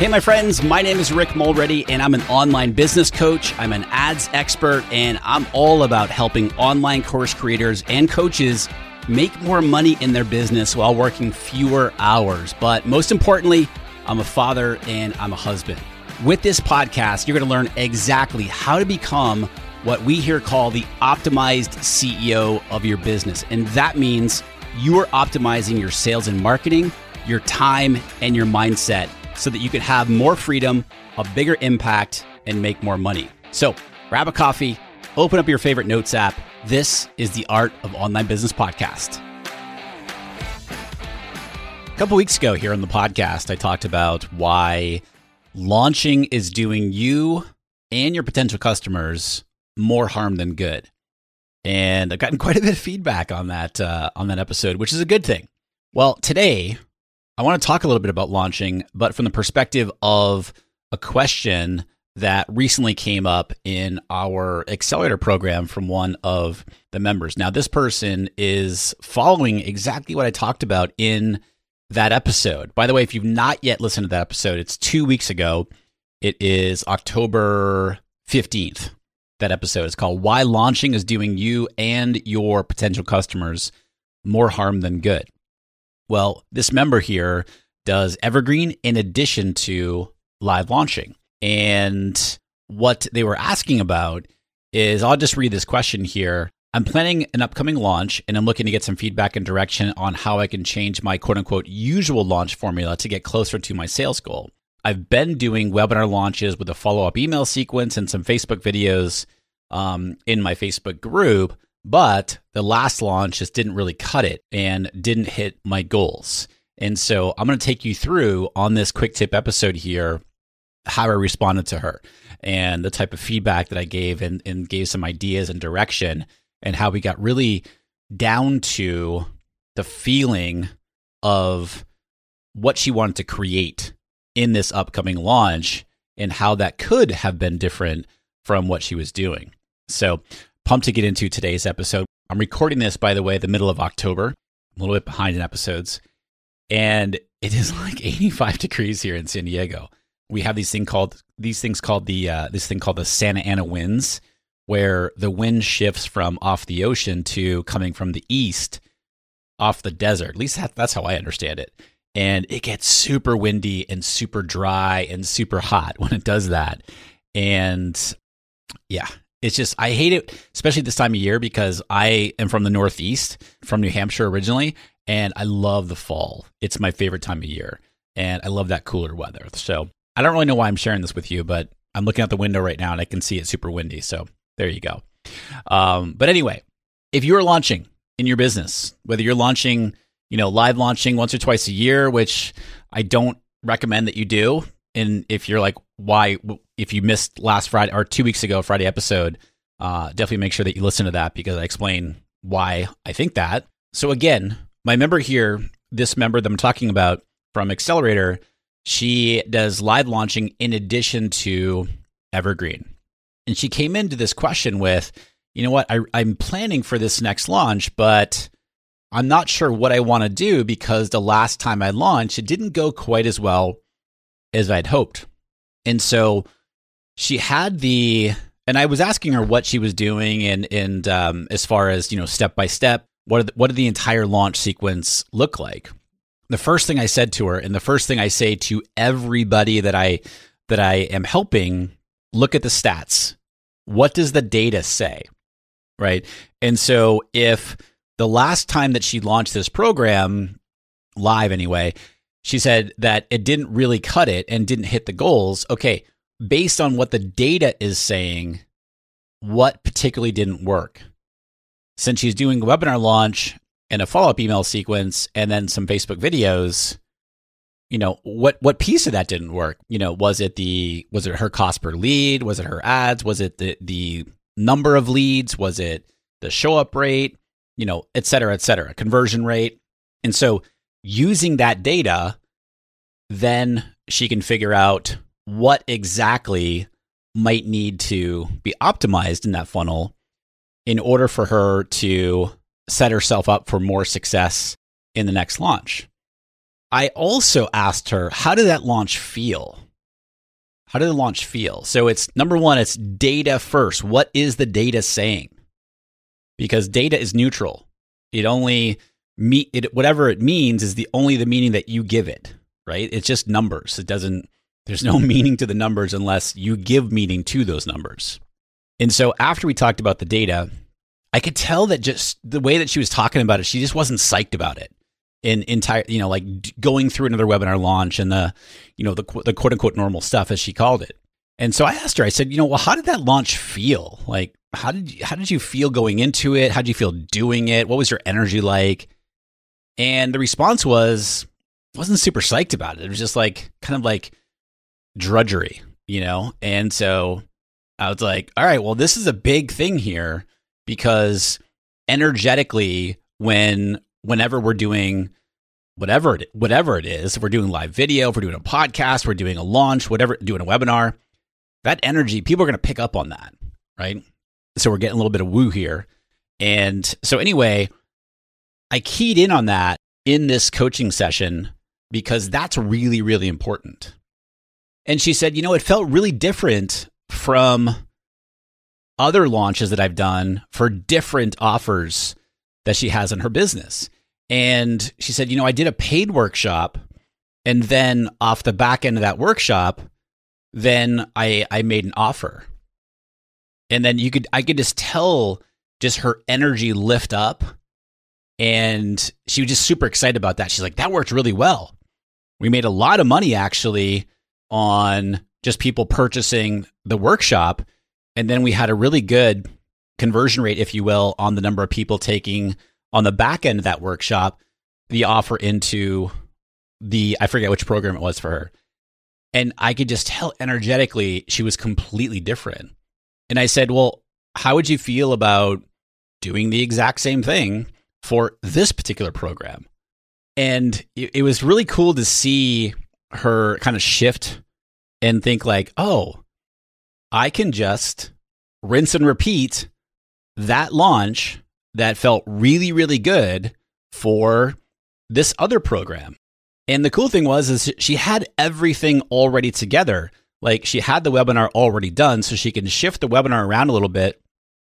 Hey, my friends, my name is Rick Mulready, and I'm an online business coach. I'm an ads expert, and I'm all about helping online course creators and coaches make more money in their business while working fewer hours. But most importantly, I'm a father and I'm a husband. With this podcast, you're going to learn exactly how to become what we here call the optimized CEO of your business. And that means you are optimizing your sales and marketing, your time, and your mindset so that you can have more freedom, a bigger impact, and make more money. So grab a coffee, open up your favorite notes app. This is the Art of Online Business Podcast. A couple weeks ago here on the podcast, I talked about why launching is doing you and your potential customers more harm than good. And I've gotten quite a bit of feedback on that uh, on that episode, which is a good thing. Well, today I want to talk a little bit about launching, but from the perspective of a question that recently came up in our accelerator program from one of the members. Now, this person is following exactly what I talked about in that episode. By the way, if you've not yet listened to that episode, it's two weeks ago. It is October 15th. That episode is called Why Launching is Doing You and Your Potential Customers More Harm Than Good. Well, this member here does Evergreen in addition to live launching. And what they were asking about is I'll just read this question here. I'm planning an upcoming launch and I'm looking to get some feedback and direction on how I can change my quote unquote usual launch formula to get closer to my sales goal. I've been doing webinar launches with a follow up email sequence and some Facebook videos um, in my Facebook group, but the last launch just didn't really cut it and didn't hit my goals. And so I'm going to take you through on this quick tip episode here how I responded to her and the type of feedback that I gave and, and gave some ideas and direction and how we got really down to the feeling of what she wanted to create in this upcoming launch and how that could have been different from what she was doing. So pumped to get into today's episode. I'm recording this, by the way, the middle of October. I'm a little bit behind in episodes. And it is like 85 degrees here in San Diego. We have these thing called these things called the uh, this thing called the Santa Ana winds, where the wind shifts from off the ocean to coming from the east, off the desert. At least that, that's how I understand it. And it gets super windy and super dry and super hot when it does that. And yeah, it's just I hate it, especially this time of year because I am from the Northeast, from New Hampshire originally, and I love the fall. It's my favorite time of year, and I love that cooler weather. So I don't really know why I'm sharing this with you, but I'm looking out the window right now and I can see it's super windy. So there you go. Um, but anyway, if you're launching in your business, whether you're launching, you know, live launching once or twice a year, which I don't recommend that you do, and if you're like, why, if you missed last Friday or two weeks ago, Friday episode, uh, definitely make sure that you listen to that because I explain why I think that. So again, my member here this member that I'm talking about from Accelerator, she does live launching in addition to Evergreen. And she came into this question with, you know what, I, I'm planning for this next launch, but I'm not sure what I want to do because the last time I launched, it didn't go quite as well as I'd hoped. And so she had the, and I was asking her what she was doing and, and um, as far as, you know, step by step, what, the, what did the entire launch sequence look like? The first thing I said to her, and the first thing I say to everybody that I, that I am helping, look at the stats. What does the data say? Right. And so if, the last time that she launched this program, live anyway, she said that it didn't really cut it and didn't hit the goals. Okay, based on what the data is saying, what particularly didn't work? Since she's doing a webinar launch and a follow up email sequence and then some Facebook videos, you know, what what piece of that didn't work? You know, was it the was it her cost per lead? Was it her ads? Was it the the number of leads? Was it the show up rate? you know, et cetera, et cetera, conversion rate. And so using that data, then she can figure out what exactly might need to be optimized in that funnel in order for her to set herself up for more success in the next launch. I also asked her, how did that launch feel? How did the launch feel? So it's number one, it's data first. What is the data saying? because data is neutral. It only me it whatever it means is the only the meaning that you give it, right? It's just numbers. It doesn't there's no meaning to the numbers unless you give meaning to those numbers. And so after we talked about the data, I could tell that just the way that she was talking about it, she just wasn't psyched about it. In entire, you know, like going through another webinar launch and the, you know, the the quote unquote normal stuff as she called it. And so I asked her, I said, you know, well, how did that launch feel? Like, how did you, how did you feel going into it? How did you feel doing it? What was your energy like? And the response was wasn't super psyched about it. It was just like kind of like drudgery, you know? And so I was like, all right, well, this is a big thing here because energetically when whenever we're doing whatever it, whatever it is, if we're doing live video, if we're doing a podcast, we're doing a launch, whatever, doing a webinar, that energy, people are going to pick up on that, right? So we're getting a little bit of woo here. And so, anyway, I keyed in on that in this coaching session because that's really, really important. And she said, you know, it felt really different from other launches that I've done for different offers that she has in her business. And she said, you know, I did a paid workshop. And then off the back end of that workshop, then I I made an offer. And then you could I could just tell just her energy lift up and she was just super excited about that. She's like, that worked really well. We made a lot of money actually on just people purchasing the workshop. And then we had a really good conversion rate, if you will, on the number of people taking on the back end of that workshop the offer into the, I forget which program it was for her. And I could just tell energetically she was completely different. And I said, Well, how would you feel about doing the exact same thing for this particular program? And it, was really cool to see her kind of shift and think, like, oh, I can just rinse and repeat that launch that felt really, really good for this other program. And the cool thing was is she had everything already together. Like she had the webinar already done so she can shift the webinar around a little bit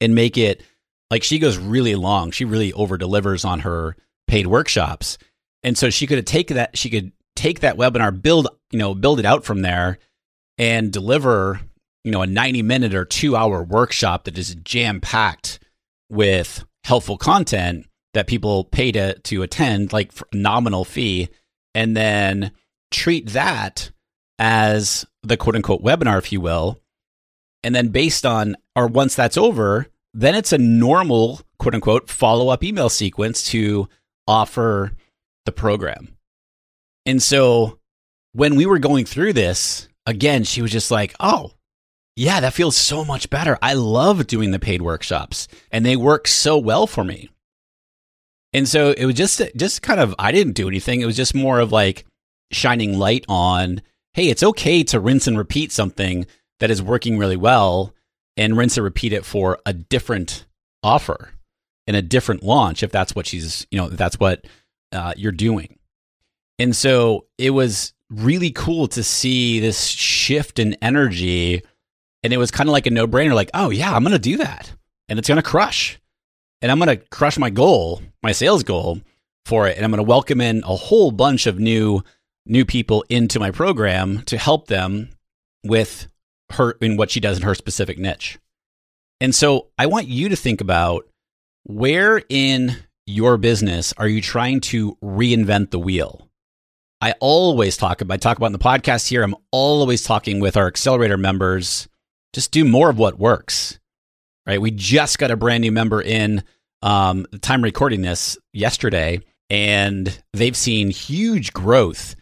and make it like she goes really long. She really over delivers on her paid workshops. And so she could take that she could take that webinar, build, you know, build it out from there and deliver, you know, a 90 minute or 2 hour workshop that is jam packed with helpful content that people pay to to attend like nominal fee and then treat that as the quote unquote webinar, if you will. And then based on, or once that's over, then it's a normal quote unquote follow up email sequence to offer the program. And so when we were going through this, again, she was just like, oh, yeah, that feels so much better. I love doing the paid workshops and they work so well for me. And so it was just just kind of I didn't do anything. It was just more of like shining light on, hey, it's okay to rinse and repeat something that is working really well and rinse and repeat it for a different offer in a different launch if that's what she's, you know, that's what uh, you're doing. And so it was really cool to see this shift in energy. And it was kind of like a no brainer like, oh, yeah, I'm going to do that. And it's going to crush. And I'm going to crush my goal, my sales goal for it. And I'm going to welcome in a whole bunch of new new people into my program to help them with her in what she does in her specific niche. And so I want you to think about where in your business are you trying to reinvent the wheel? I always talk about I talk about in the podcast here. I'm always talking with our accelerator members. Just do more of what works. Right? We just got a brand new member in um, the time recording this yesterday, and they've seen huge growth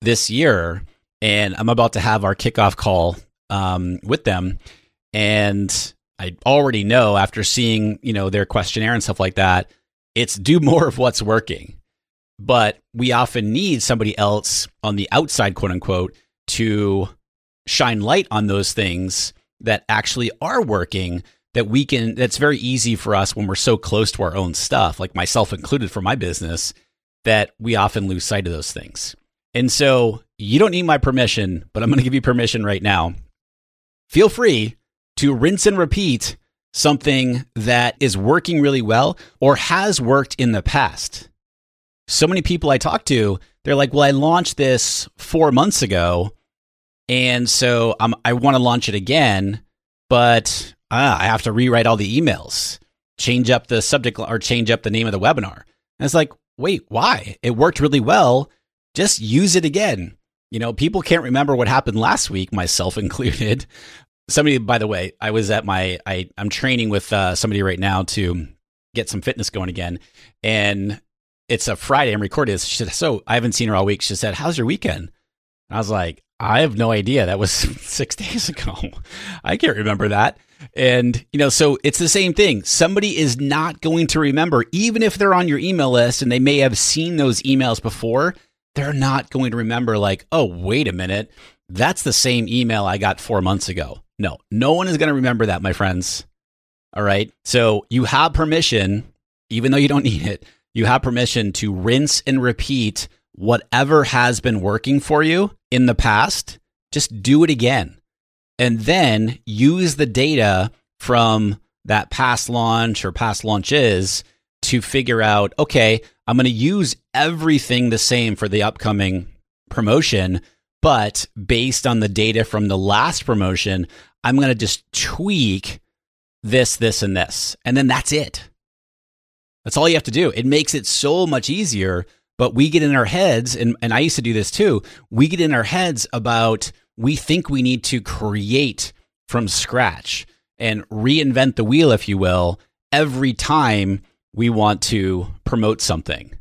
this year. And I'm about to have our kickoff call um, with them, and I already know after seeing you know their questionnaire and stuff like that, it's do more of what's working but we often need somebody else on the outside, quote unquote, to shine light on those things that actually are working that we can that's very easy for us when we're so close to our own stuff like myself included for my business that we often lose sight of those things. And so you don't need my permission but i'm going to give you permission right now. Feel free to rinse and repeat something that is working really well or has worked in the past so many people I talk to, they're like, well, I launched this four months ago. And so um, I want to launch it again, but uh, I have to rewrite all the emails, change up the subject or change up the name of the webinar. And it's like, wait, why? It worked really well. Just use it again. You know, people can't remember what happened last week, myself included. Somebody, by the way, I was at my, I, I'm training with uh, somebody right now to get some fitness going again. And it's a Friday. I'm recording this. She said, "So I haven't seen her all week." She said, "How's your weekend?" And I was like, "I have no idea. That was six days ago. I can't remember that." And you know, so it's the same thing. Somebody is not going to remember, even if they're on your email list and they may have seen those emails before. They're not going to remember, like, "Oh, wait a minute, that's the same email I got four months ago." No, no one is going to remember that, my friends. All right. So you have permission, even though you don't need it you have permission to rinse and repeat whatever has been working for you in the past. Just do it again. And then use the data from that past launch or past launches to figure out okay, I'm going to use everything the same for the upcoming promotion, but based on the data from the last promotion, I'm going to just tweak this, this, and this. And then that's it. That's all you have to do. It makes it so much easier. But we get in our heads, and, and I used to do this too. We get in our heads about we think we need to create from scratch and reinvent the wheel, if you will, every time we want to promote something.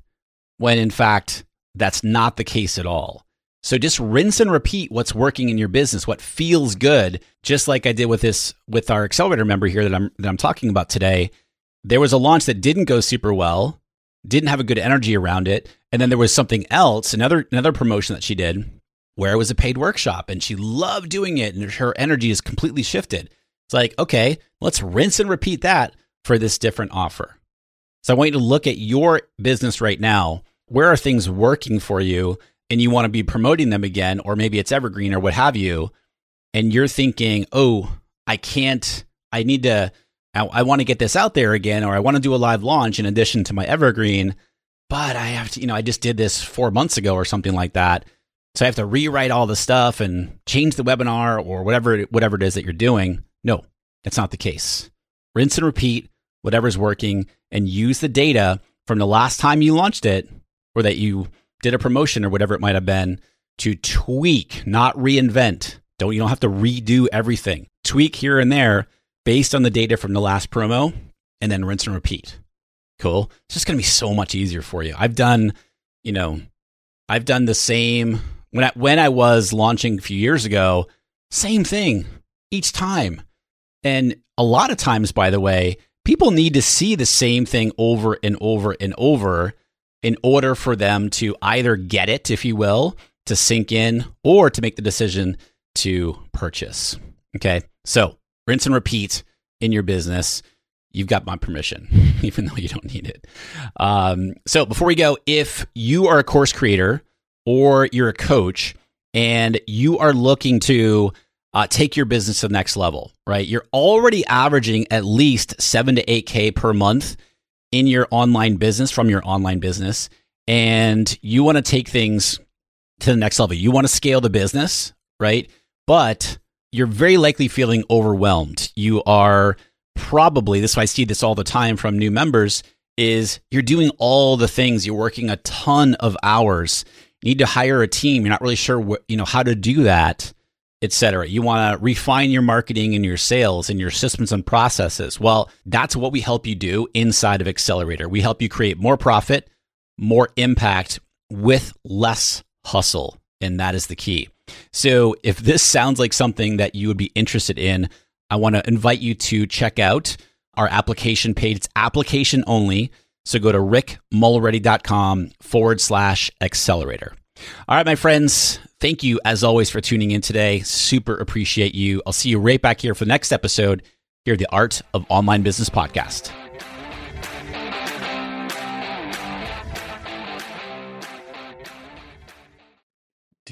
When in fact, that's not the case at all. So just rinse and repeat what's working in your business, what feels good, just like I did with this with our accelerator member here that I'm that I'm talking about today there was a launch that didn't go super well, didn't have a good energy around it, and then there was something else, another another promotion that she did where it was a paid workshop and she loved doing it and her energy is completely shifted. It's like, okay, let's rinse and repeat that for this different offer. So I want you to look at your business right now. Where are things working for you and you want to be promoting them again or maybe it's evergreen or what have you and you're thinking, "Oh, I can't I need to I, I want to get this out there again, or I want to do a live launch in addition to my evergreen, but I have to, you know, I just did this four months ago or something like that. So I have to rewrite all the stuff and change the webinar or whatever whatever it is that you're doing. No, that's not the case. Rinse and repeat whatever's working and use the data from the last time you launched it or that you did a promotion or whatever it might have been to tweak, not reinvent. Don't you don't have to redo everything. Tweak here and there based on the data from the last promo and then rinse and repeat. Cool. It's just going to be so much easier for you. I've done, you know, I've done the same when I, when I was launching a few years ago, same thing each time. And a lot of times, by the way, people need to see the same thing over and over and over in order for them to either get it, if you will, to sink in, or to make the decision to purchase. Okay. So rinse and repeat in your business. You've got my permission, even though you don't need it. Um, so before we go, if you are a course creator or you're a coach and you are looking to uh, take your business to the next level, right? You're already averaging at least seven to 8K per month in your online business from your online business. And you want to take things to the next level. You want to scale the business, right? But you're very likely feeling overwhelmed. You are probably, this Is why I see this all the time from new members, is you're doing all the things, you're working a ton of hours. You need to hire a team. You're not really sure you know, how to do that etc. You want to refine your marketing and your sales and your systems and processes. Well, that's what we help you do inside of Accelerator. We help you create more profit, more impact with less hustle. And that is the key. So if this sounds like something that you would be interested in, I want to invite you to check out our application page. It's application only. So go to rickmulready.com forward slash accelerator. All right, my friends, thank you as always for tuning in today. Super appreciate you. I'll see you right back here for the next episode here at the Art of Online Business podcast.